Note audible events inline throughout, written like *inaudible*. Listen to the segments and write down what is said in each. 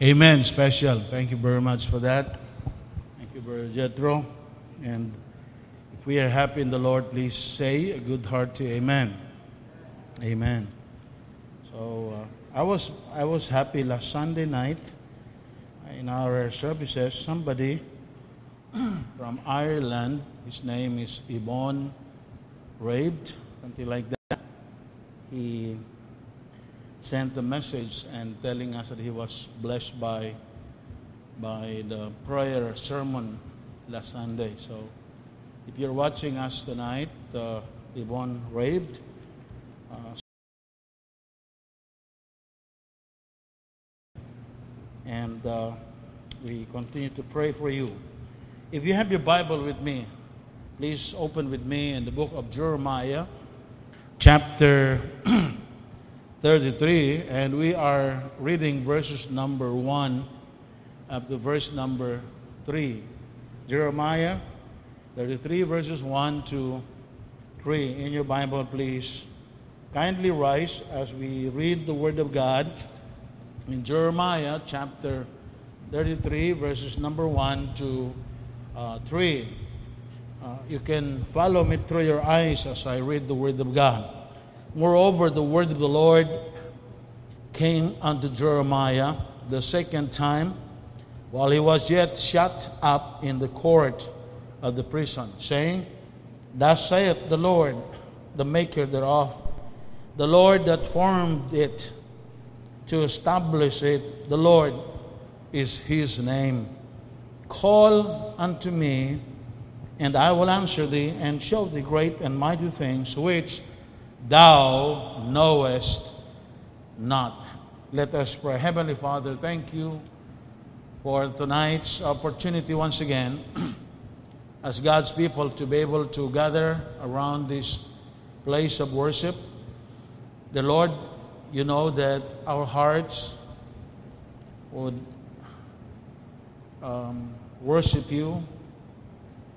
Amen. Special. Thank you very much for that. Thank you, Brother Jethro. And if we are happy in the Lord, please say a good heart to Amen. Amen. So uh, I was I was happy last Sunday night in our services. Somebody *clears throat* from Ireland, his name is Yvonne Raid, something like that. He sent a message and telling us that he was blessed by by the prayer sermon last Sunday. So if you're watching us tonight, uh, Yvonne raved. Uh, and uh, we continue to pray for you. If you have your Bible with me, please open with me in the book of Jeremiah, chapter *clears throat* 33, and we are reading verses number 1 up to verse number 3. Jeremiah 33, verses 1 to 3. In your Bible, please kindly rise as we read the Word of God in Jeremiah chapter 33, verses number 1 to uh, 3. Uh, you can follow me through your eyes as I read the Word of God. Moreover, the word of the Lord came unto Jeremiah the second time while he was yet shut up in the court of the prison, saying, Thus saith the Lord, the maker thereof, the Lord that formed it to establish it, the Lord is his name. Call unto me, and I will answer thee, and show thee great and mighty things which thou knowest not. Let us pray. Heavenly Father, thank you for tonight's opportunity once again *clears throat* as God's people to be able to gather around this place of worship. The Lord, you know that our hearts would um, worship you.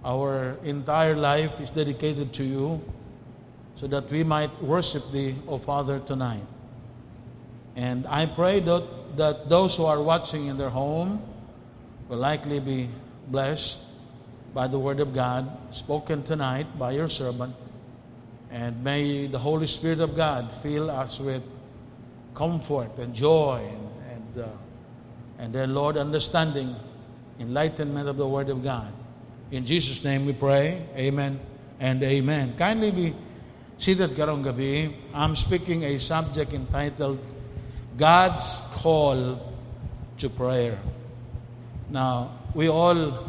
Our entire life is dedicated to you so that we might worship Thee, O Father, tonight. And I pray that, that those who are watching in their home will likely be blessed by the Word of God spoken tonight by your servant. And may the Holy Spirit of God fill us with comfort and joy and, and, uh, and then, Lord, understanding, enlightenment of the Word of God. In Jesus' name we pray. Amen and amen. Kindly be seated karong gabi. I'm speaking a subject entitled God's Call to Prayer. Now, we all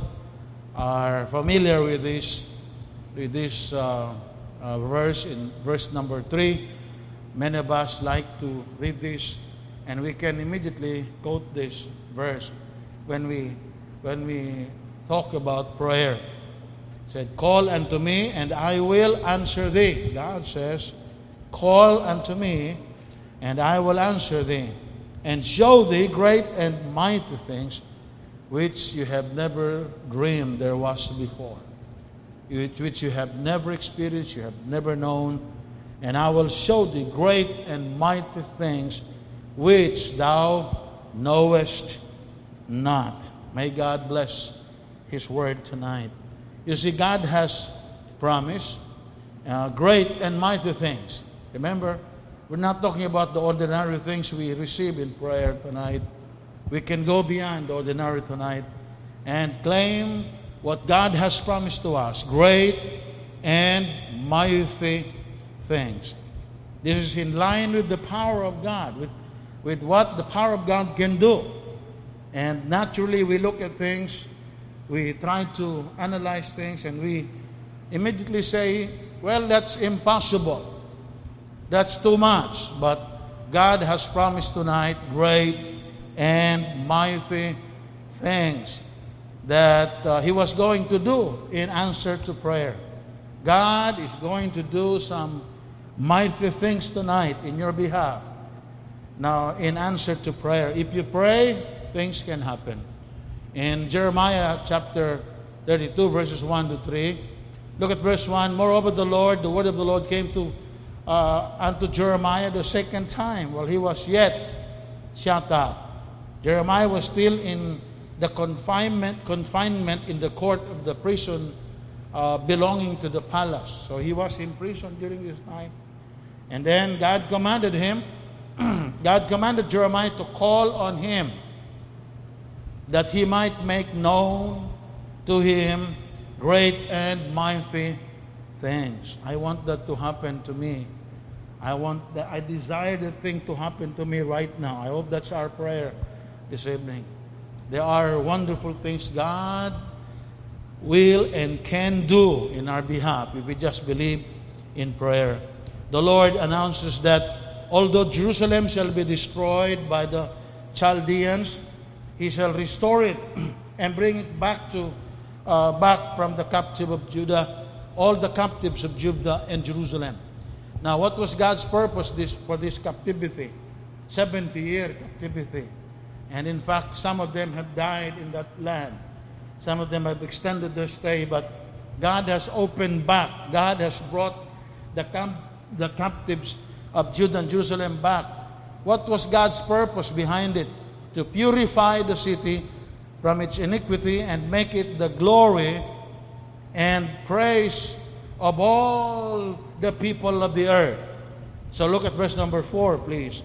are familiar with this, with this uh, uh, verse in verse number three. Many of us like to read this, and we can immediately quote this verse when we when we talk about prayer. Said, "Call unto me, and I will answer thee." God says, "Call unto me, and I will answer thee, and show thee great and mighty things." which you have never dreamed there was before, which you have never experienced, you have never known. And I will show thee great and mighty things which thou knowest not. May God bless His word tonight. You see, God has promised uh, great and mighty things. Remember, we're not talking about the ordinary things we receive in prayer tonight we can go beyond ordinary tonight and claim what God has promised to us great and mighty things. This is in line with the power of God, with, with what the power of God can do. And naturally, we look at things, we try to analyze things, and we immediately say, well, that's impossible. That's too much. But God has promised tonight great and mighty things that uh, he was going to do in answer to prayer. God is going to do some mighty things tonight in your behalf. Now, in answer to prayer, if you pray, things can happen. In Jeremiah chapter 32, verses 1 to 3, look at verse 1. Moreover, the Lord, the word of the Lord came to uh, unto Jeremiah the second time while he was yet shut up Jeremiah was still in the confinement, confinement in the court of the prison uh, belonging to the palace. So he was in prison during this time. And then God commanded him, *clears throat* God commanded Jeremiah to call on him that he might make known to him great and mighty things. I want that to happen to me. I want that I desire the thing to happen to me right now. I hope that's our prayer this evening. There are wonderful things God will and can do in our behalf if we just believe in prayer. The Lord announces that although Jerusalem shall be destroyed by the Chaldeans, he shall restore it *clears throat* and bring it back to uh, back from the captive of Judah, all the captives of Judah and Jerusalem. Now, what was God's purpose this, for this captivity? 70 year captivity. And in fact, some of them have died in that land. Some of them have extended their stay, but God has opened back. God has brought the, camp, the captives of Judah and Jerusalem back. What was God's purpose behind it? To purify the city from its iniquity and make it the glory and praise of all the people of the earth. So look at verse number 4, please.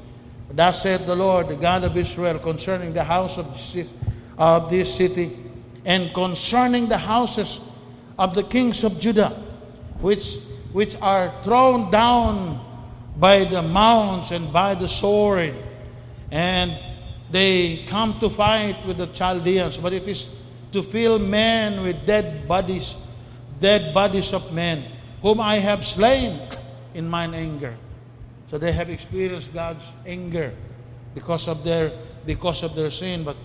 Thus said the Lord, the God of Israel, concerning the house of this city, and concerning the houses of the kings of Judah, which, which are thrown down by the mounts and by the sword, and they come to fight with the Chaldeans, but it is to fill men with dead bodies, dead bodies of men, whom I have slain in mine anger. So they have experienced God's anger because of their because of their sin. But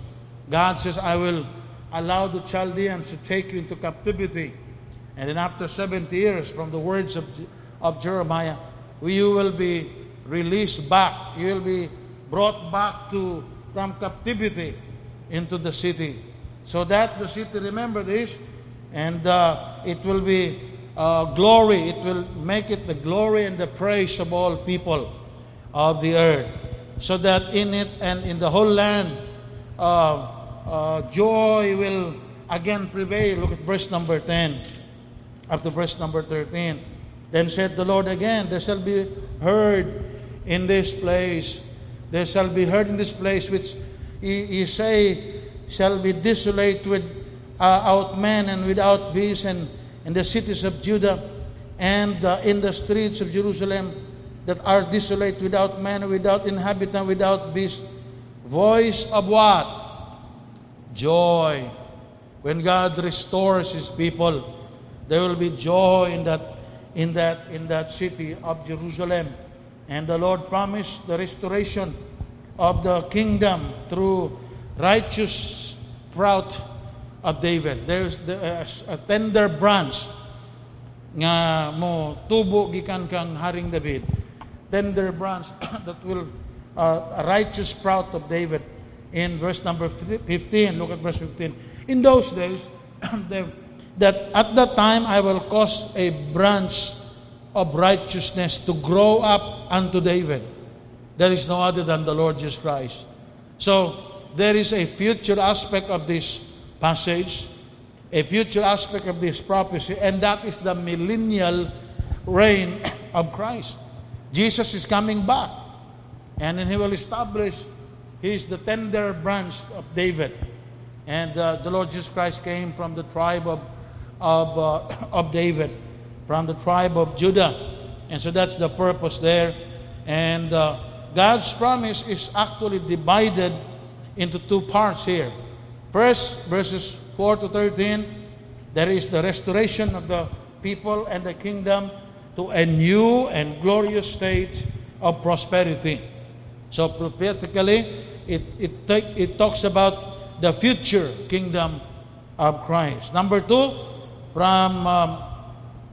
God says, I will allow the Chaldeans to take you into captivity. And then after 70 years, from the words of, of Jeremiah, you will be released back. You will be brought back to from captivity into the city. So that the city remember this, and uh, it will be uh, glory. It will make it the glory and the praise of all people of the earth. So that in it and in the whole land, uh, uh, joy will again prevail. Look at verse number 10, up to verse number 13. Then said the Lord again, There shall be heard in this place, there shall be heard in this place which ye, say shall be desolate without uh, men and without beasts and in the cities of Judah and uh, in the streets of Jerusalem that are desolate without man, without inhabitant, without beast. Voice of what? Joy. When God restores His people, there will be joy in that, in that, in that city of Jerusalem. And the Lord promised the restoration of the kingdom through righteous sprout of David. There's the, a tender branch nga mo tubo gikan kang Haring David. Tender branch *coughs* that will uh, a righteous sprout of David in verse number 15. Look at verse 15. In those days, *coughs* that at that time I will cause a branch of righteousness to grow up unto David. There is no other than the Lord Jesus Christ. So there is a future aspect of this passage, a future aspect of this prophecy, and that is the millennial reign of Christ. Jesus is coming back, and then he will establish, he is the tender branch of David. And uh, the Lord Jesus Christ came from the tribe of, of, uh, *coughs* of David, from the tribe of Judah. And so that's the purpose there. And uh, God's promise is actually divided into two parts here. First, verses 4 to 13, there is the restoration of the people and the kingdom to a new and glorious state of prosperity. So prophetically, it, it, take, it talks about the future kingdom of Christ. Number two, from um,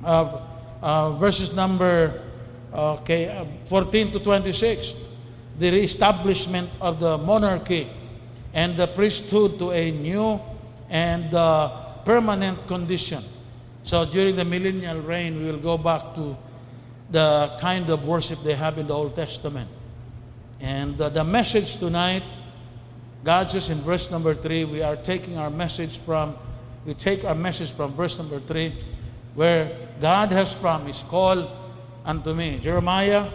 uh, uh, verses number okay, uh, 14 to 26, the reestablishment of the monarchy and the priesthood to a new and uh, permanent condition. So during the millennial reign, we will go back to the kind of worship they have in the Old Testament. And uh, the message tonight God says in verse number 3, we are taking our message from, we take our message from verse number 3, where God has promised, Call unto me. Jeremiah,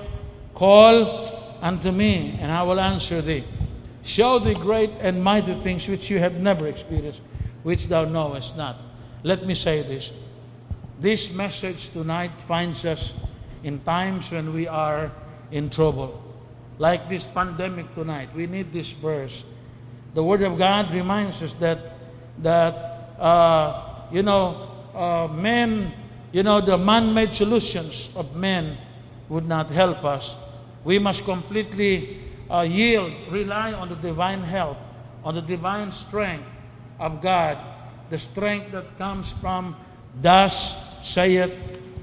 call unto me, and I will answer thee. Show thee great and mighty things which you have never experienced, which thou knowest not. Let me say this. This message tonight finds us in times when we are in trouble. Like this pandemic tonight, we need this verse. The Word of God reminds us that that uh, you know uh, men, you know the man-made solutions of men would not help us. We must completely uh, yield, rely on the divine help, on the divine strength of God, the strength that comes from Thus saith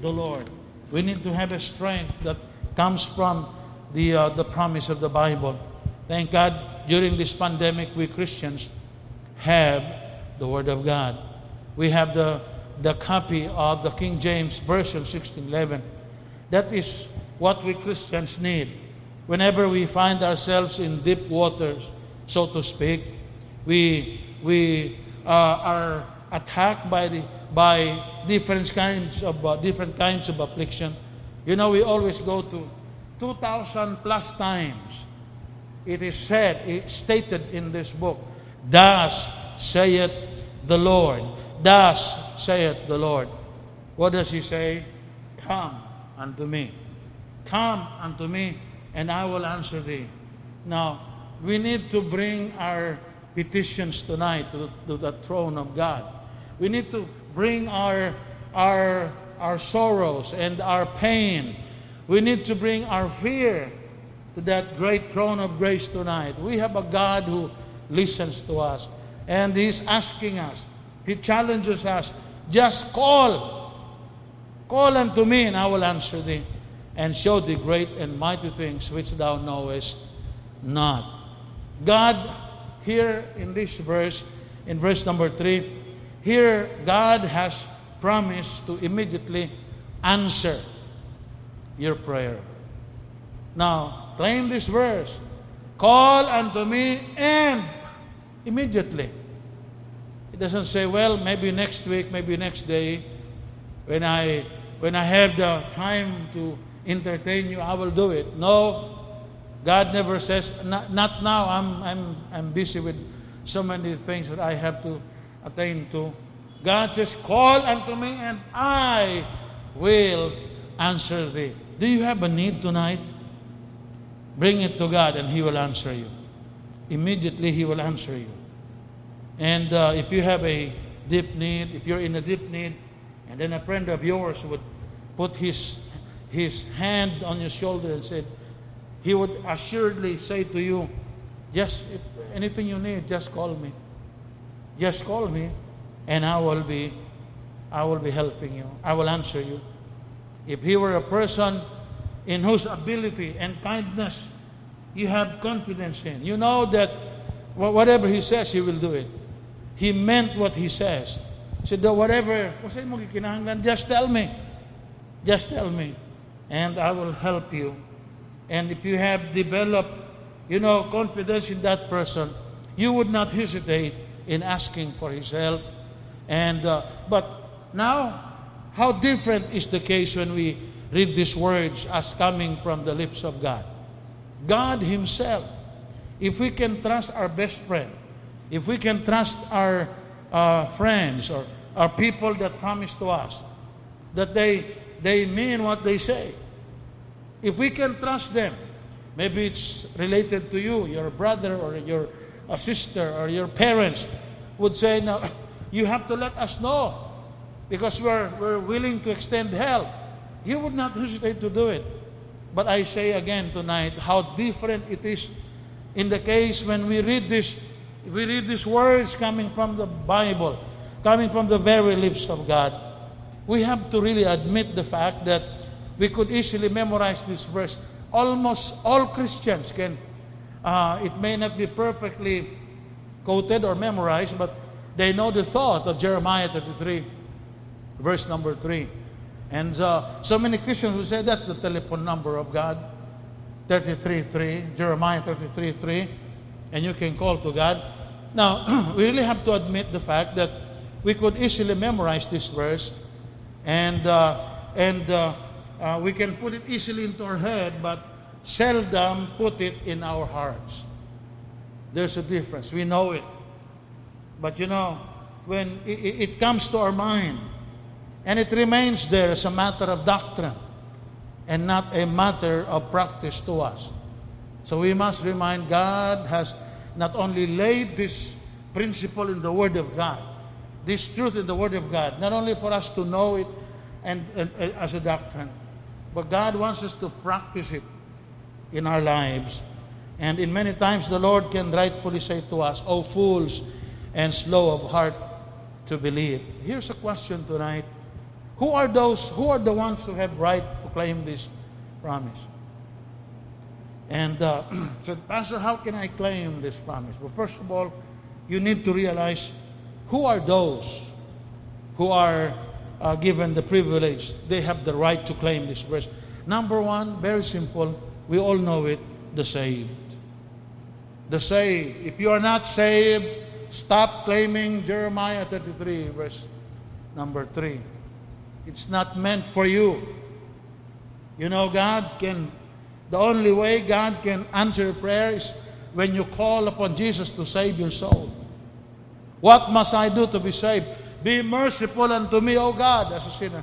the Lord. We need to have a strength that comes from the, uh, the promise of the Bible. Thank God, during this pandemic, we Christians have the Word of God. We have the, the copy of the King James Version 1611. That is what we Christians need. Whenever we find ourselves in deep waters, so to speak, we, we uh, are attacked by the by different kinds of uh, different kinds of affliction. You know, we always go to 2,000 plus times. It is said, it's stated in this book, Thus saith the Lord. Thus saith the Lord. What does he say? Come unto me. Come unto me, and I will answer thee. Now, we need to bring our petitions tonight to, to the throne of God. We need to bring our, our, our sorrows and our pain. We need to bring our fear to that great throne of grace tonight. We have a God who listens to us. And He's asking us, He challenges us, just call. Call unto me, and I will answer thee, and show thee great and mighty things which thou knowest not. God, here in this verse, in verse number three, here, God has promised to immediately answer your prayer. Now, claim this verse. Call unto me and immediately. It doesn't say, well, maybe next week, maybe next day, when I when I have the time to entertain you, I will do it. No, God never says, not, not now. I'm I'm I'm busy with so many things that I have to attain to. God says, Call unto me, and I will answer thee. Do you have a need tonight? Bring it to God, and He will answer you. Immediately, He will answer you. And uh, if you have a deep need, if you're in a deep need, and then a friend of yours would put his, his hand on your shoulder and said, he would assuredly say to you, just anything you need, just call me. Just call me and I will be I will be helping you. I will answer you. If he were a person in whose ability and kindness you have confidence in, you know that whatever he says, he will do it. He meant what he says. He said, whatever, just tell me. Just tell me. And I will help you. And if you have developed, you know, confidence in that person, you would not hesitate in asking for his help. And uh, but now, how different is the case when we read these words as coming from the lips of God? God Himself. If we can trust our best friend, if we can trust our uh, friends or our people that promise to us that they they mean what they say, if we can trust them, maybe it's related to you, your brother or your a sister or your parents would say, "No, *laughs* you have to let us know because we're, we're willing to extend help. You would not hesitate to do it. But I say again tonight how different it is in the case when we read this, we read these words coming from the Bible, coming from the very lips of God. We have to really admit the fact that we could easily memorize this verse. Almost all Christians can. Uh, it may not be perfectly quoted or memorized, but they know the thought of Jeremiah 33, verse number 3. And uh, so many Christians will say that's the telephone number of God. 33.3, Jeremiah 33.3. and you can call to God. Now, *clears throat* we really have to admit the fact that we could easily memorize this verse and, uh, and uh, uh, we can put it easily into our head, but seldom put it in our hearts. There's a difference. We know it. But you know, when it, it comes to our mind and it remains there as a matter of doctrine and not a matter of practice to us. So we must remind God has not only laid this principle in the Word of God, this truth in the Word of God, not only for us to know it and, and, and as a doctrine, but God wants us to practice it in our lives. And in many times the Lord can rightfully say to us, O fools and slow of heart to believe. Here's a question tonight. Who are those, who are the ones who have right to claim this promise? And uh, *clears throat* said, Pastor, how can I claim this promise? Well, first of all, you need to realize who are those who are uh, given the privilege. They have the right to claim this verse. Number one, very simple. We all know it the saved. The saved. If you are not saved, stop claiming Jeremiah 33, verse number 3. It's not meant for you. You know, God can the only way God can answer prayer is when you call upon Jesus to save your soul. What must I do to be saved? Be merciful unto me, O God, as a sinner.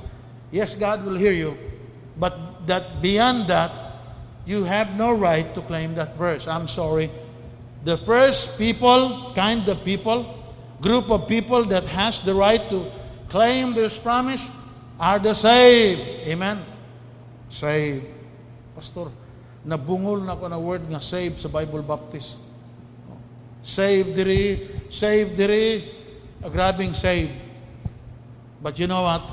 Yes, God will hear you. But that beyond that, you have no right to claim that verse. I'm sorry. The first people, kind of people, group of people that has the right to claim this promise are the saved. Amen? Saved. Pastor, nabungol na ko na word nga save sa Bible Baptist. Save diri, save diri, a grabbing save. But you know what?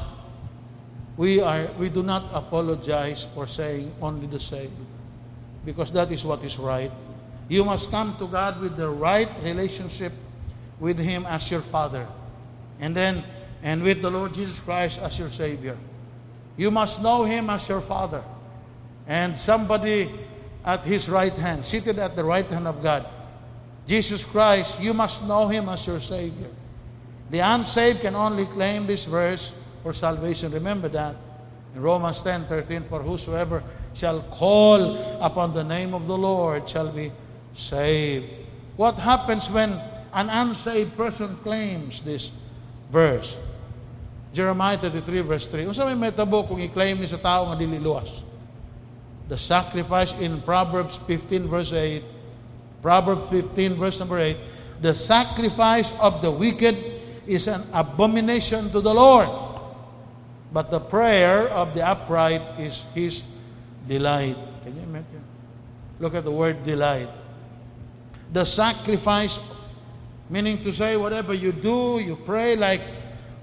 We are we do not apologize for saying only the save because that is what is right. You must come to God with the right relationship with him as your father. And then and with the Lord Jesus Christ as your savior. You must know him as your father and somebody at his right hand, seated at the right hand of God. Jesus Christ, you must know him as your Savior. The unsaved can only claim this verse for salvation. Remember that. In Romans 10 13, for whosoever shall call upon the name of the Lord shall be saved. What happens when an unsaved person claims this verse? Jeremiah 33 verse 3. Unsa may metabo kung i-claim ni sa tao nga dili luwas? The sacrifice in Proverbs 15, verse 8. Proverbs 15, verse number 8. The sacrifice of the wicked is an abomination to the Lord, but the prayer of the upright is his delight. Can you imagine? Look at the word delight. The sacrifice, meaning to say, whatever you do, you pray, like,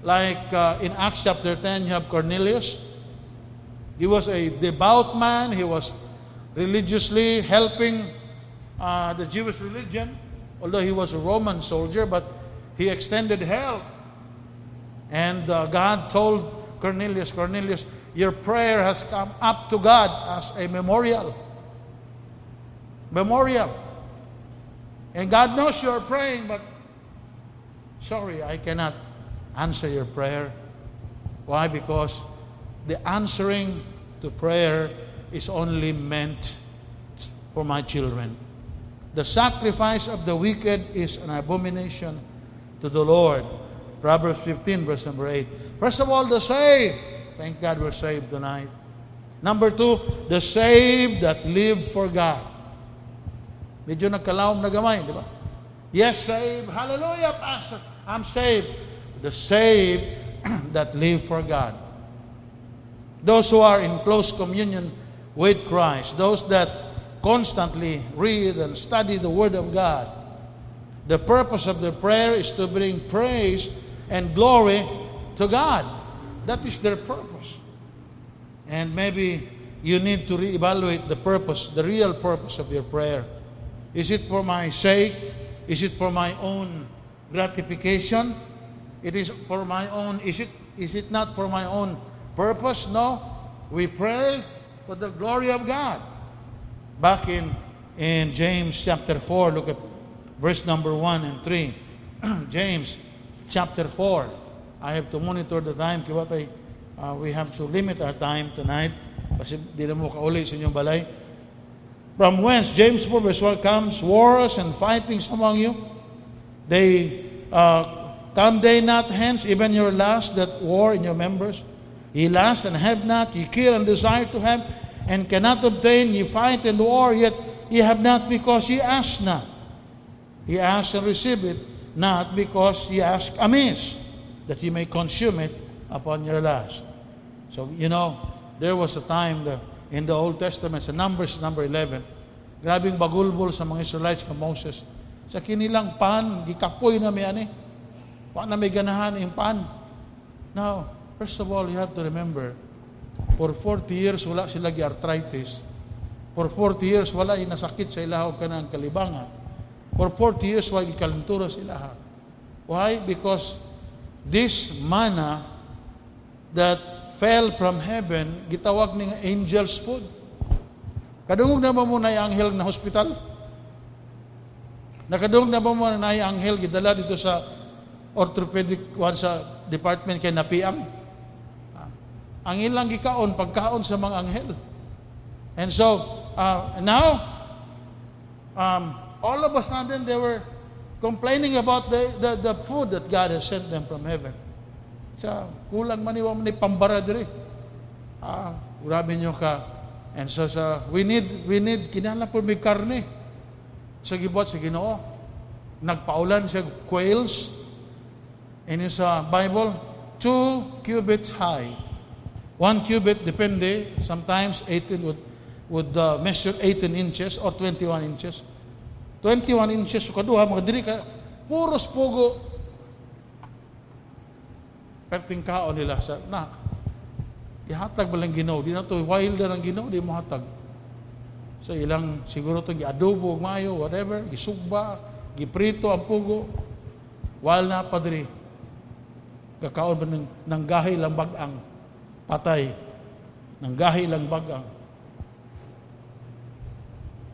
like uh, in Acts chapter 10, you have Cornelius he was a devout man. He was religiously helping uh, the Jewish religion, although he was a Roman soldier, but he extended help. And uh, God told Cornelius, Cornelius, your prayer has come up to God as a memorial. Memorial. And God knows you're praying, but sorry, I cannot answer your prayer. Why? Because the answering to prayer is only meant for my children. The sacrifice of the wicked is an abomination to the Lord. Proverbs 15, verse number 8. First of all, the saved. Thank God we're saved tonight. Number two, the saved that live for God. Medyo nagkalawang na gamay, di ba? Yes, saved. Hallelujah, Pastor. I'm saved. The saved *clears throat* that live for God. Those who are in close communion with Christ, those that constantly read and study the Word of God. The purpose of the prayer is to bring praise and glory to God. That is their purpose. And maybe you need to reevaluate the purpose, the real purpose of your prayer. Is it for my sake? Is it for my own gratification? It is for my own, is it, is it not for my own purpose? No. We pray for the glory of God. Back in, in James chapter 4, look at verse number 1 and 3. *clears throat* James chapter 4. I have to monitor the time uh, we have to limit our time tonight balay. From whence, James 4 verse 1 comes, wars and fightings among you. They uh, come they not hence, even your lust that war in your members. Ye lust and have not, ye kill and desire to have, and cannot obtain, ye fight and war, yet ye have not because ye ask not. Ye ask and receive it, not because ye ask amiss, that ye may consume it upon your lust. So, you know, there was a time that in the Old Testament, sa Numbers number 11, grabing bagulbol sa mga Israelites ka Moses. Sa kinilang pan, gikapoy na may ani. Pa na may ganahan yung pan. Now, first of all, you have to remember, for 40 years, wala sila arthritis. For 40 years, wala yung nasakit sa ilahaw ka ng kalibangan. For 40 years, wala ikalintura sa ilaha. Why? Because this manna that fell from heaven, gitawag ning angel's food. Kadungog na ba mo na anghel na hospital? Nakadungog na ba mo na anghel gidala dito sa orthopedic one sa department kay napiang? Ang ilang gikaon pagkaon sa mga anghel. And so, uh, now, um, all of a sudden they were complaining about the, the, the food that God has sent them from heaven. Sa kulang man iwa man pambara diri. Ah, grabe nyo ka. And so sa we need we need kinala po may karne. Sa gibot sa Ginoo. Nagpaulan siya quails. And sa Bible, two cubits high. One cubit, depende, sometimes 18 would, would uh, measure 18 inches or 21 inches. 21 inches, kaduha, mga diri ka, puros pugo, perting kaon nila sa na ihatag ba lang Ginoo di na to wild na ang Ginoo di mo hatag. So ilang siguro to giadobo mayo whatever gisugba giprito ang pugo. Wal na pa diri. Kakaon ba ng, ng gahi lang bagang patay ng gahi lang bagang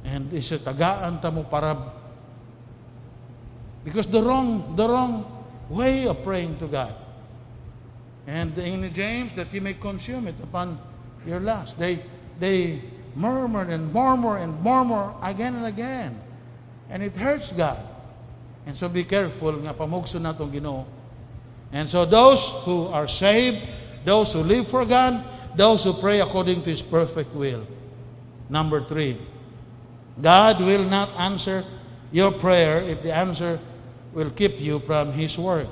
and isa tagaan ta mo para because the wrong the wrong way of praying to God And in James, that you may consume it upon your lust. They, they murmured and murmur and murmur again and again. And it hurts God. And so be careful nga pamugso na itong Ginoo. And so those who are saved, those who live for God, those who pray according to His perfect will. Number three, God will not answer your prayer if the answer will keep you from His word.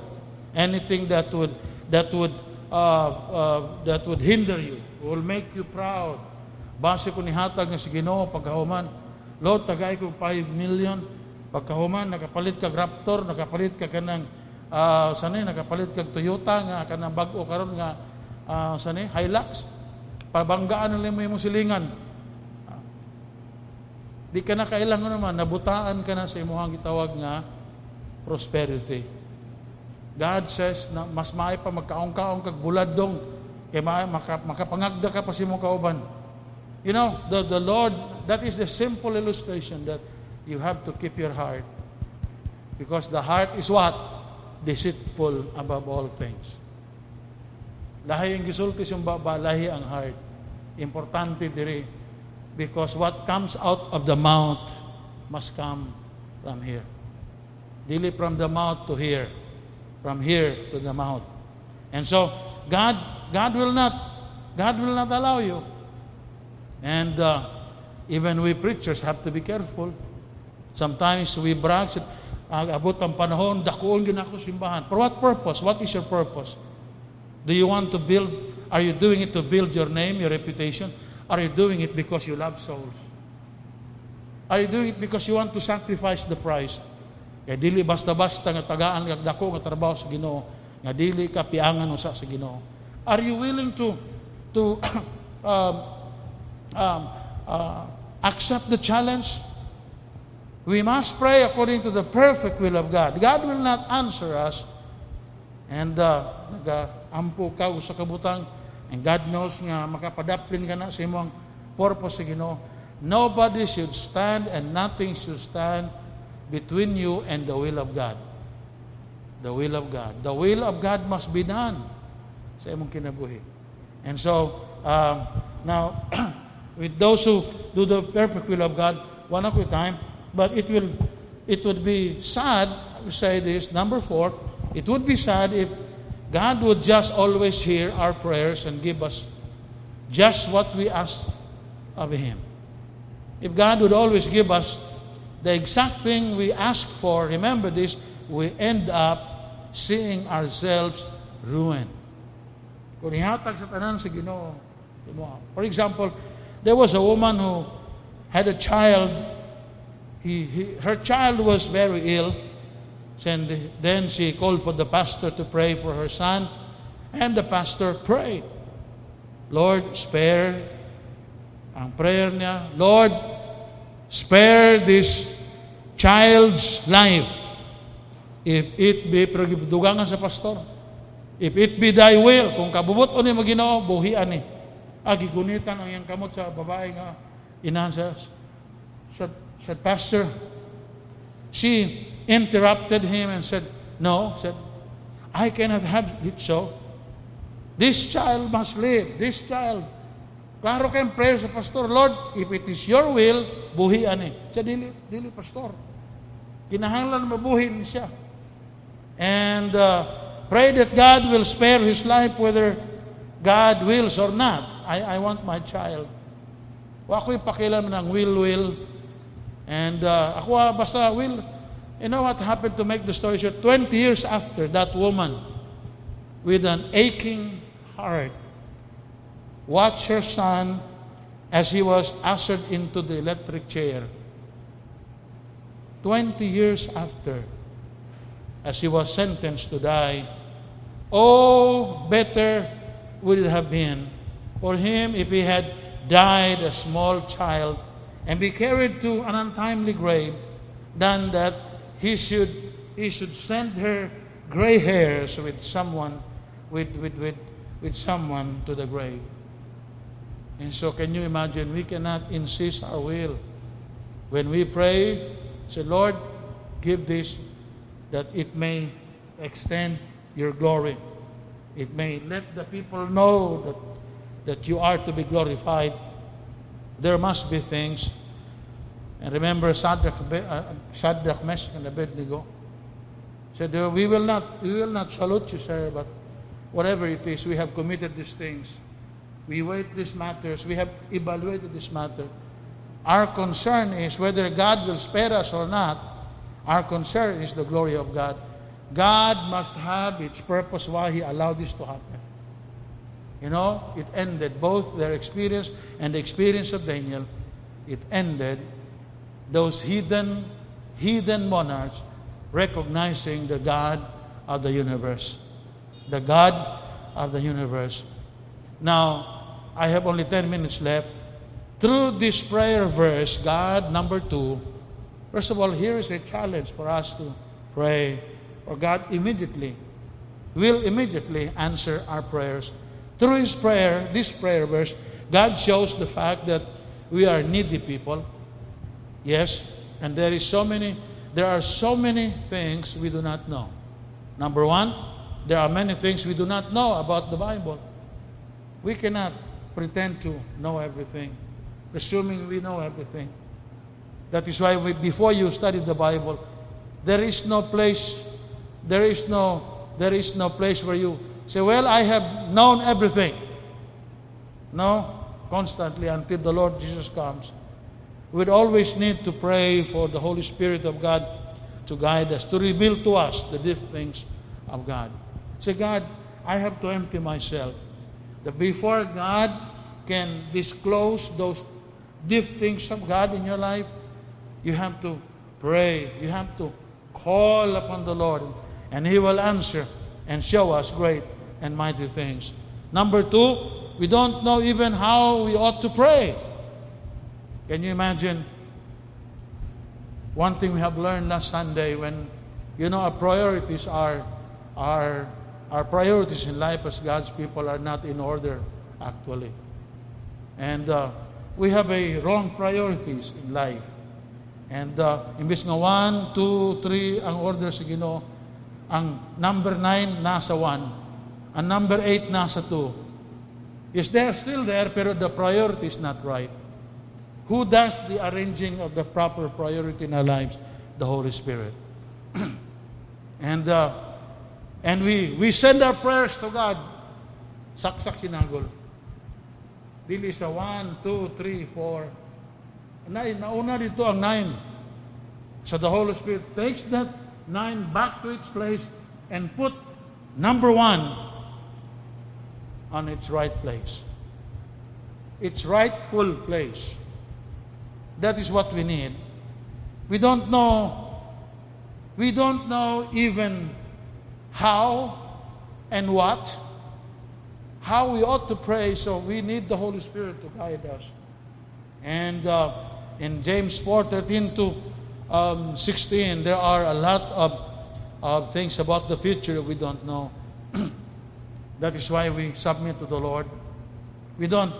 Anything that would that would uh, uh, that would hinder you, will make you proud. Base ko ni hatag nga si Ginoo pagkahuman, Lord, tagay ko 5 million. Pagkahuman, nakapalit ka Raptor, nakapalit ka kanang uh, sani, nakapalit ka Toyota nga kanang bag-o karon nga uh, sani, Hilux. Pabanggaan nila mo yung silingan. Uh, di ka na kailangan naman, nabutaan ka na sa imuhang gitawag nga prosperity. God says na mas maay pa magkaong-kaong kag buladong kay maay maka, makapangagda ka pa si mong kauban. You know, the, the Lord, that is the simple illustration that you have to keep your heart. Because the heart is what? Deceitful above all things. Lahi ang gisulti yung baba, lahi ang heart. Importante diri. Because what comes out of the mouth must come from here. Dili from the mouth to here from here to the mouth. And so, God, God will not, God will not allow you. And uh, even we preachers have to be careful. Sometimes we brag, uh, abot ang panahon, dakuon gina ako simbahan. For what purpose? What is your purpose? Do you want to build, are you doing it to build your name, your reputation? Are you doing it because you love souls? Are you doing it because you want to sacrifice the price? Kay dili basta-basta nga tagaan kag dako nga trabaho sa Ginoo, nga dili ka piangan usa sa Ginoo. Are you willing to to *coughs* um, um, uh, accept the challenge? We must pray according to the perfect will of God. God will not answer us and uh, nag-ampo ka sa kabutang and God knows nga makapadaplin ka na sa imong purpose sa Ginoo. Nobody should stand and nothing should stand between you and the will of God. The will of God. The will of God must be done sa imong kinabuhi. And so, um, now, *clears throat* with those who do the perfect will of God, one of a time, but it will, it would be sad, I say this, number four, it would be sad if God would just always hear our prayers and give us just what we ask of Him. If God would always give us the exact thing we ask for, remember this, we end up seeing ourselves ruined. Sa tanan for example, there was a woman who had a child. He, he, her child was very ill. And then she called for the pastor to pray for her son. And the pastor prayed. Lord, spare. Ang prayer niya, Lord, spare this child's life. If it be, dugangan sa pastor. If it be thy will, kung kabubot o ni maginoo, buhian ni. Agi gunitan ang iyang kamot sa babae nga inahan sa, said, said, Pastor, she interrupted him and said, No, said, I cannot have it so. This child must live. This child. Klaro kayong prayer sa pastor, Lord, if it is your will, buhian ni. Siya, dili, dili, pastor. Kinahanglan mabuhin siya. And uh, Pray that God will spare his life whether God wills or not. I, I want my child. O ako'y pakilam ng will, will. And uh, ako ah, basta will. You know what happened to make the story short? 20 years after, that woman with an aching heart watched her son as he was ushered into the electric chair. 20 years after, as he was sentenced to die, Oh, better would it have been for him if he had died a small child and be carried to an untimely grave than that he should he should send her gray hairs with someone with, with, with, with someone to the grave. And so can you imagine we cannot insist our will. When we pray, say, Lord, give this that it may extend your glory. It may let the people know that, that you are to be glorified. There must be things. And remember Shadrach, uh, Shadrach Meshach, and Abednego said, we will, not, we will not salute you, sir, but whatever it is, we have committed these things. We weigh these matters. We have evaluated this matter. Our concern is whether God will spare us or not. Our concern is the glory of God. God must have its purpose why He allowed this to happen. You know, it ended both their experience and the experience of Daniel. It ended those hidden, hidden monarchs recognizing the God of the universe. The God of the universe. Now, I have only 10 minutes left. Through this prayer verse, God, number two, first of all, here is a challenge for us to pray for God immediately will immediately answer our prayers. Through His prayer, this prayer verse, God shows the fact that we are needy people. Yes, and there is so many, there are so many things we do not know. Number one, there are many things we do not know about the Bible. We cannot pretend to know everything, presuming we know everything. That is why we, before you study the Bible, there is no place there is no there is no place where you say, Well, I have known everything. No, constantly until the Lord Jesus comes. We always need to pray for the Holy Spirit of God to guide us, to reveal to us the deep things of God. Say, God, I have to empty myself. That before God can disclose those deep things of God in your life, you have to pray. You have to call upon the Lord and He will answer and show us great and mighty things. Number two, we don't know even how we ought to pray. Can you imagine? One thing we have learned last Sunday when, you know, our priorities are, our, our priorities in life as God's people are not in order, actually. And uh, we have a wrong priorities in life. And uh, imbis nga 1, 2, 3 ang order sa Ginoo, ang number 9 nasa 1, ang number 8 nasa 2. Is there still there, pero the priority is not right. Who does the arranging of the proper priority in our lives? The Holy Spirit. *clears throat* and uh, and we we send our prayers to God. Saksak sinagol. Dili sa 1, 2, 3, 4. Nine, nauna dito ang 9. So the Holy Spirit takes that 9 back to its place and put number 1 on its right place. Its rightful place. That is what we need. We don't know, we don't know even how and what, how we ought to pray, so we need the Holy Spirit to guide us. And uh, in James 4 13 to um, 16, there are a lot of, of things about the future we don't know. *clears throat* that is why we submit to the Lord. We don't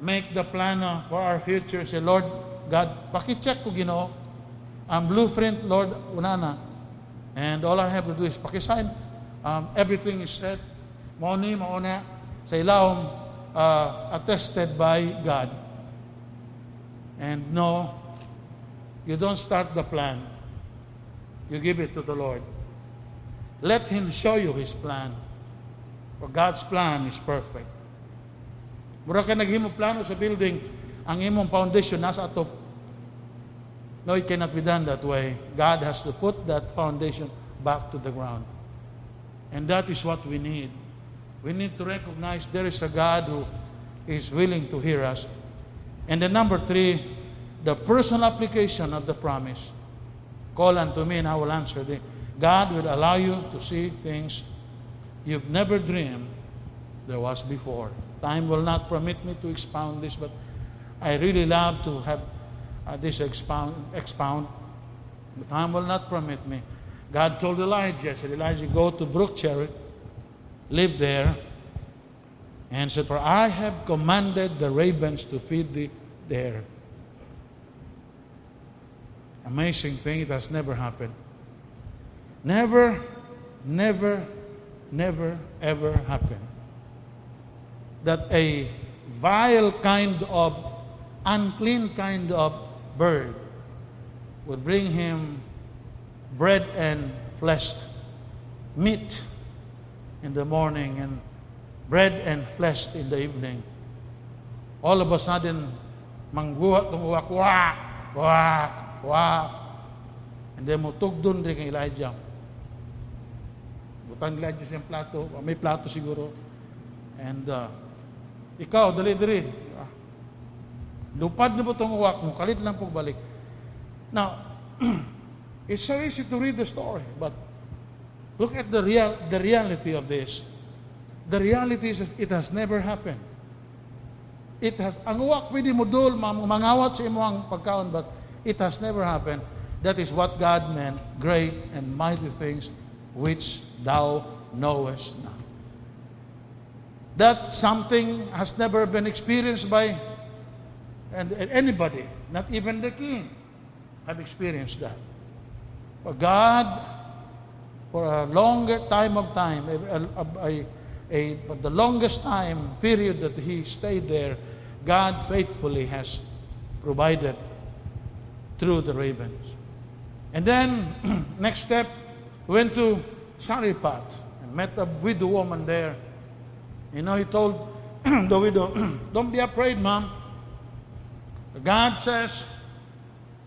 make the plan uh, for our future. Say, Lord, God, pakicheck ko ginoo. Ang blueprint, Lord, una na. And all I have to do is pakisign. Um, everything is set. Mauni, mauna. Sa ilawom, uh, attested by God. And no, you don't start the plan. You give it to the Lord. Let Him show you His plan. For God's plan is perfect. Mura ka naghimo plano sa building, ang imong foundation nasa atop. No, it cannot be done that way. God has to put that foundation back to the ground. And that is what we need. We need to recognize there is a God who is willing to hear us. And then number three, the personal application of the promise. Call unto me and I will answer thee. God will allow you to see things you've never dreamed there was before. Time will not permit me to expound this, but I really love to have uh, this expound, expound. But time will not permit me. God told Elijah, said, Elijah, go to Brook Cherith, live there, and said, For I have commanded the ravens to feed thee there. Amazing thing, it has never happened. Never, never, never, ever happened that a vile kind of, unclean kind of bird would bring him bread and flesh, meat in the morning and bread and flesh in the evening. All of a sudden, mangguha tumuwak, wak, wak, wak. And then mutugdon rin kay Elijah. Butang Elijah siyang plato, may plato siguro. And uh, ikaw, dali dali. Ah. Lupad na po itong uwak mo, kalit lang po balik. Now, *clears throat* it's so easy to read the story, but look at the real the reality of this. The reality is it has never happened. It has, ang uwak pwede mo dul, mangawat sa imo ang pagkaon, but it has never happened. That is what God meant, great and mighty things which thou knowest not that something has never been experienced by and, anybody, not even the king, have experienced that. But God, for a longer time of time, a, a, a, the longest time period that he stayed there, God faithfully has provided through the ravens. And then, *clears throat* next step, went to Zarephath and met a widow woman there you know, he told *clears throat* the widow, *clears throat* Don't be afraid, mom. God says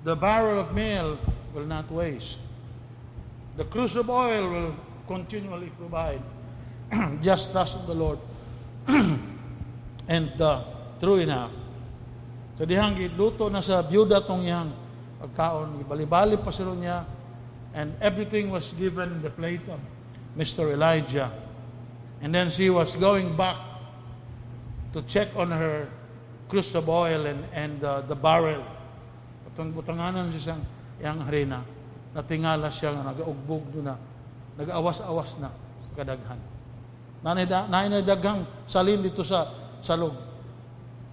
the barrel of meal will not waste. The of oil will continually provide. *clears throat* Just trust the Lord. *clears throat* and uh, true enough. So dihang luto na sa byuda tong yang pagkaon, ibali-bali pa sila niya, and everything was given in the plate of Mr. Elijah. And then she was going back to check on her cruse of oil and, and uh, the barrel. Butang, butanganan siya siyang yang harina. Natingala siya nga nag-ugbog na. Nag-awas-awas na kadaghan. Nanay salin dito sa salog.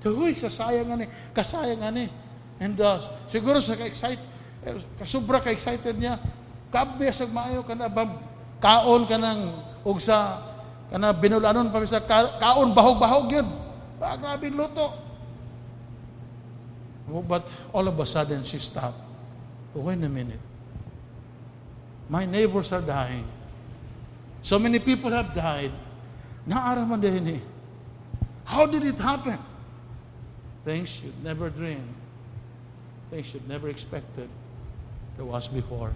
Huy, sasayang ani, kasayang ani. And uh, siguro sa ka-excite, Eh, Kasubra ka excited niya. Kabe sa maayo ka na bam kaon ka ng ugsa kana binulanon pa ka, kaon bahog-bahog yun. Ah, grabe luto. Oh, but all of a sudden she stopped. Oh, wait a minute. My neighbors are dying. So many people have died. Naaraman din eh. How did it happen? Things you'd never dream. Things you'd never expected there was before.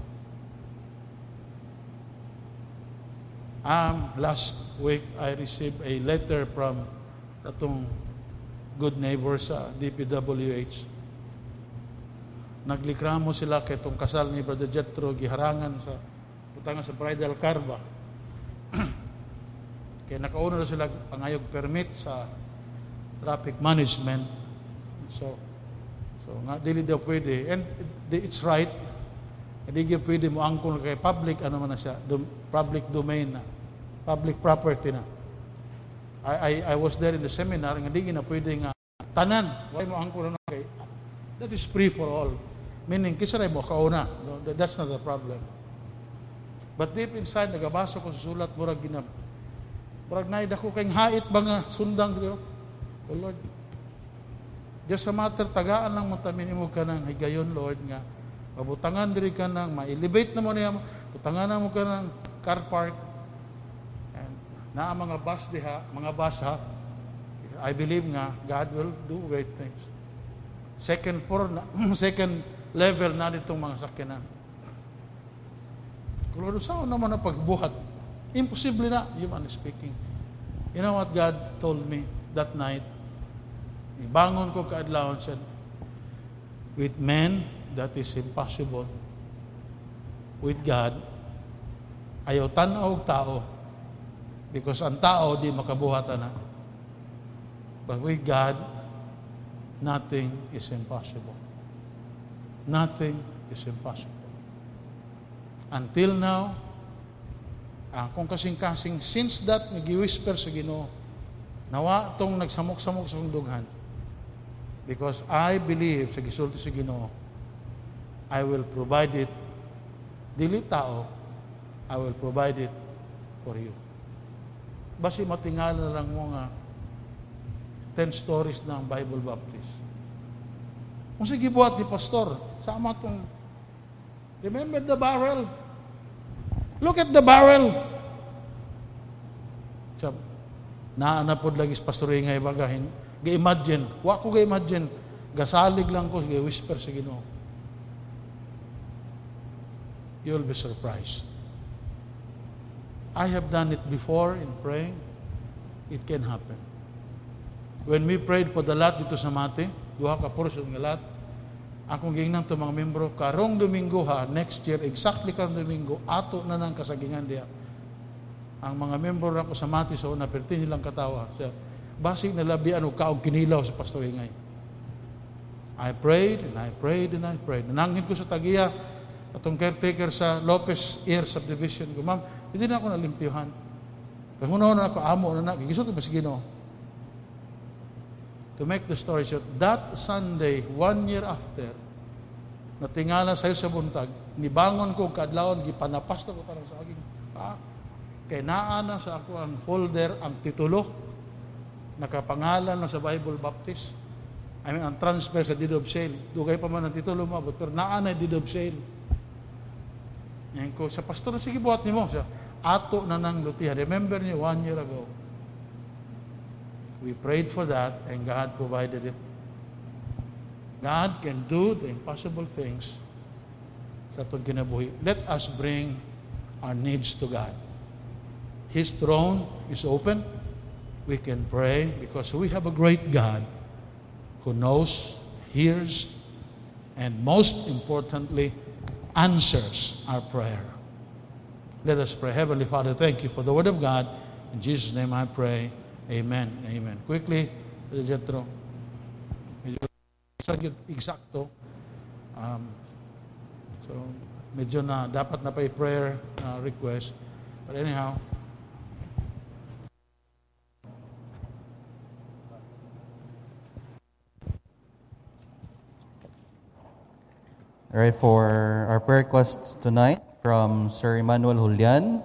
Um, last week, I received a letter from atong good neighbor sa DPWH. Naglikramo sila kay itong kasal ni Brother Jetro giharangan sa putangan sa bridal car ba. *clears throat* kaya nakauna na sila pangayog permit sa traffic management. So, so nga dili daw pwede. And it's right. Hindi gyud pwede mo angkol kay public ano man na siya, public domain na. Public property na. I, I, I was there in the seminar nga di na pwede nga tanan. Why mo angkol na kay that is free for all. Meaning kisa mo kauna. No, that's not the problem. But deep inside nagabasa ko sa sulat murag ginam. Murag naid ako kay hait ba nga sundang ko. Oh Lord, Just sa matter, tagaan lang mo tamin mo ka ng higayon, Lord, nga. Pabutangan diri ka ng, ma-elevate na mo niya, butangan na mo ka ng car park. And na mga bus diha, mga bus ha, I believe nga, God will do great things. Second floor, na, *clears throat* second level na ditong mga sakyanan. Kung saan naman na pagbuhat? Imposible na, human speaking. You know what God told me that night? Bangon ko kaadlawon said, with men, that is impossible. With God, ayaw tanaw tao. Because ang tao, di makabuhat na. But with God, nothing is impossible. Nothing is impossible. Until now, kung kasing-kasing, since that, nag-whisper sa ginoo, nawa tong nagsamok-samok sa dughan, Because I believe sa gisulti sa Ginoo, I will provide it. Dili tao, I will provide it for you. Basi matingala lang mo nga 10 stories ng Bible Baptist. Kung sige buhat ni pastor, sama tong Remember the barrel? Look at the barrel. Sab, naanapod lagi pastor ingay bagahin Ga-imagine. Wa ko ga-imagine. Gasalig lang ko, ga-whisper sa ginoo. You'll be surprised. I have done it before in praying. It can happen. When we prayed for the lot dito sa Mate, duha ka portion nga lot, akong gingnang to mga membro, karong Domingo ha, next year, exactly karong Domingo, ato na ng kasagingan diya. Ang mga membro na ko sa Mate, so na perti nilang katawa. Siya, Basig na labian o kaog kinilaw sa Pastor Ingay. I prayed and I prayed and I prayed. Nanangin ko sa tagiya atong caretaker sa Lopez Air Subdivision ko, ma'am, hindi na ako nalimpyuhan. Hunaw na ako, amo na na, gigisot sige no? To make the story short, that Sunday, one year after, natingala sa'yo sa buntag, nibangon ko kadlawon, gipanapas na ko tarang sa aking pa. Kay naana sa ako ang folder, ang titulo, nakapangalan na sa Bible Baptist. I mean, ang transfer sa deed of sale. Dugay pa man ang titulo mo, pero naanay deed of sale. Yan ko, sa pastor na sige buhat ni mo. Sa ato na ng lutihan. Remember niyo, one year ago, we prayed for that and God provided it. God can do the impossible things sa itong kinabuhi. Let us bring our needs to God. His throne is open we can pray because we have a great God who knows, hears, and most importantly, answers our prayer. Let us pray. Heavenly Father, thank you for the Word of God. In Jesus' name I pray. Amen. Amen. Quickly, Jethro. Medyo exacto. Um, so, medyo na dapat na pa prayer uh, request. But anyhow, All right, for our prayer requests tonight from Sir Emmanuel Julian,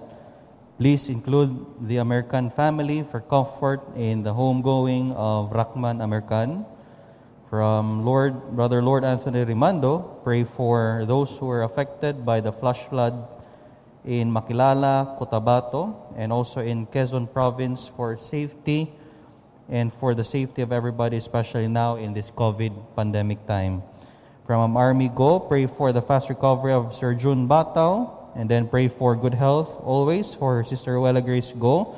please include the American family for comfort in the homegoing of Rahman American. From Lord, Brother Lord Anthony Rimando, pray for those who are affected by the flash flood in Makilala, Cotabato, and also in Quezon province for safety and for the safety of everybody, especially now in this COVID pandemic time. From Army Go, pray for the fast recovery of Sir June Batao, and then pray for good health always for Sister Wella Grace Go,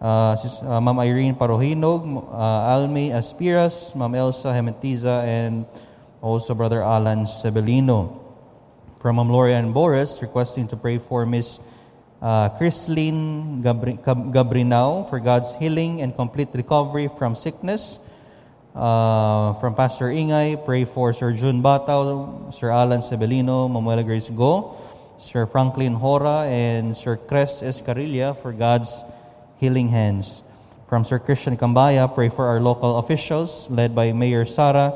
uh, Sis, uh, Ma'am Irene Parohinog, uh, Almi Aspiras, Ma'am Elsa Hementiza, and also Brother Alan Sebelino. From Ma'am Lorian Boris, requesting to pray for Miss uh, Chrislyn Gabri- Gabrinao for God's healing and complete recovery from sickness. Uh, from Pastor Ingay, pray for Sir Jun Batao, Sir Alan Sebelino, Mamuela Grace Go, Sir Franklin Hora, and Sir Cres Escarilla for God's healing hands. From Sir Christian Cambaya, pray for our local officials, led by Mayor Sara,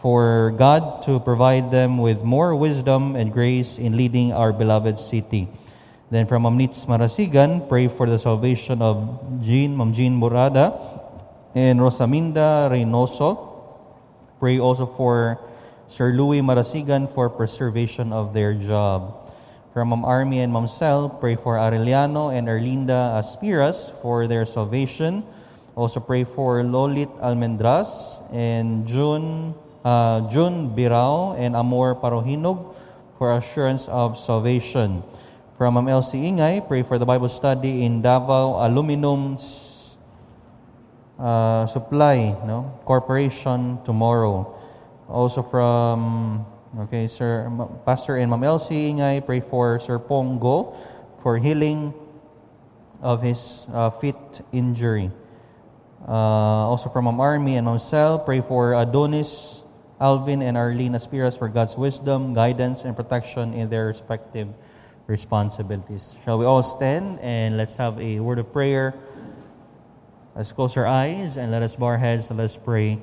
for God to provide them with more wisdom and grace in leading our beloved city. Then from Mamnitz Marasigan, pray for the salvation of Jean, Mam Jean Murada, and Rosaminda Reynoso. Pray also for Sir Louis Marasigan for preservation of their job. From Mam Army and Mam Cel, pray for Arellano and Erlinda Aspiras for their salvation. Also pray for Lolit Almendras and June uh, June Birao and Amor Parohinog for assurance of salvation. From Mam Elsie Ingay, pray for the Bible study in Davao Aluminum uh, Supply no? Corporation tomorrow. Also from, okay, Sir Pastor and Mam Elsie Ingay, pray for Sir Pongo for healing of his uh, feet injury. Uh, also from Mam Army and Mam Cel, pray for Adonis, Alvin, and Arlene Aspiras for God's wisdom, guidance, and protection in their respective responsibilities. Shall we all stand and let's have a word of prayer? Let's close our eyes and let us bow our heads and let's pray.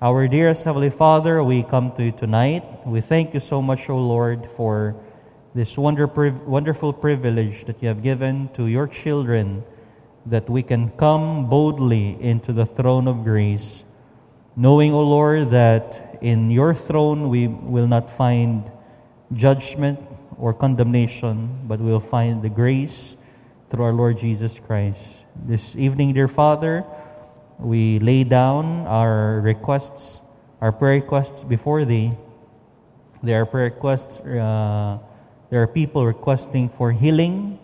Our dearest Heavenly Father, we come to you tonight. We thank you so much, O Lord, for this wonder, wonderful privilege that you have given to your children that we can come boldly into the throne of grace, knowing, O Lord, that in your throne we will not find judgment or condemnation, but we will find the grace through our Lord Jesus Christ. This evening, dear Father, we lay down our requests, our prayer requests before Thee. There are prayer requests, uh, there are people requesting for healing,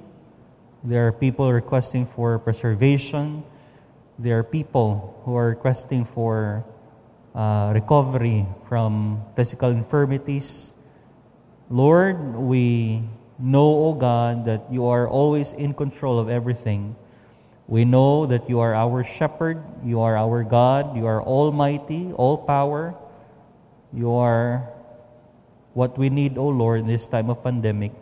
there are people requesting for preservation, there are people who are requesting for uh, recovery from physical infirmities. Lord, we know, O God, that you are always in control of everything. We know that you are our shepherd, you are our God, you are almighty, all power. You are what we need, O Lord, in this time of pandemic.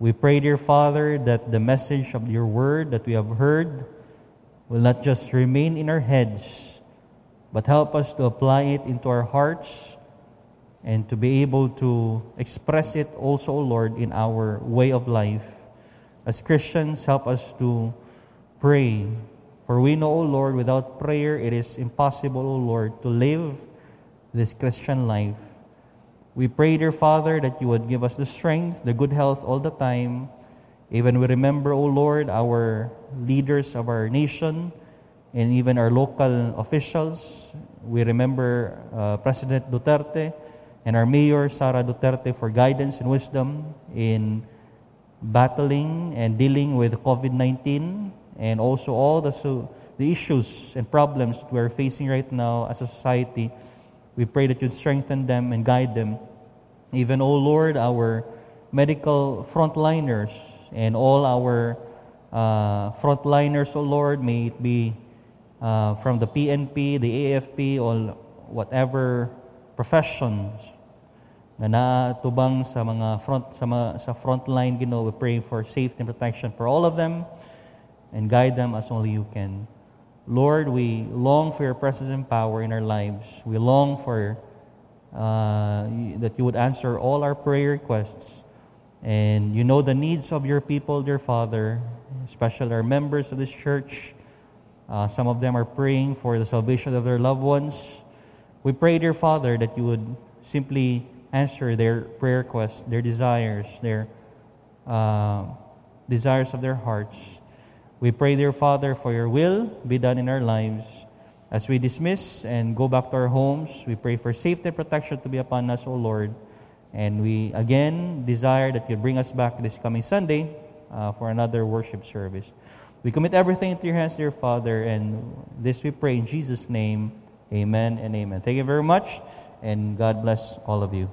We pray, dear Father, that the message of your word that we have heard will not just remain in our heads, but help us to apply it into our hearts and to be able to express it also, Lord, in our way of life. As Christians, help us to pray. For we know, O Lord, without prayer it is impossible, O Lord, to live this Christian life. We pray, dear Father, that you would give us the strength, the good health all the time. Even we remember, O Lord, our leaders of our nation and even our local officials. We remember uh, President Duterte and our Mayor, Sara Duterte, for guidance and wisdom in battling and dealing with COVID 19 and also all the, so, the issues and problems that we're facing right now as a society. We pray that you'd strengthen them and guide them. Even, oh Lord, our medical frontliners and all our uh, frontliners, oh Lord, may it be uh, from the PNP, the AFP, or whatever professions na natubang sa mga front sa mga, sa front line Ginoo we pray for safety and protection for all of them and guide them as only you can Lord we long for your presence and power in our lives we long for uh, that you would answer all our prayer requests. And you know the needs of your people, dear Father, especially our members of this church. Uh, some of them are praying for the salvation of their loved ones. We pray, dear Father, that you would simply answer their prayer requests, their desires, their uh, desires of their hearts. We pray, dear Father, for your will be done in our lives. As we dismiss and go back to our homes, we pray for safety and protection to be upon us, O Lord. And we again desire that you bring us back this coming Sunday uh, for another worship service. We commit everything into your hands, dear Father, and this we pray in Jesus' name. Amen and amen. Thank you very much, and God bless all of you.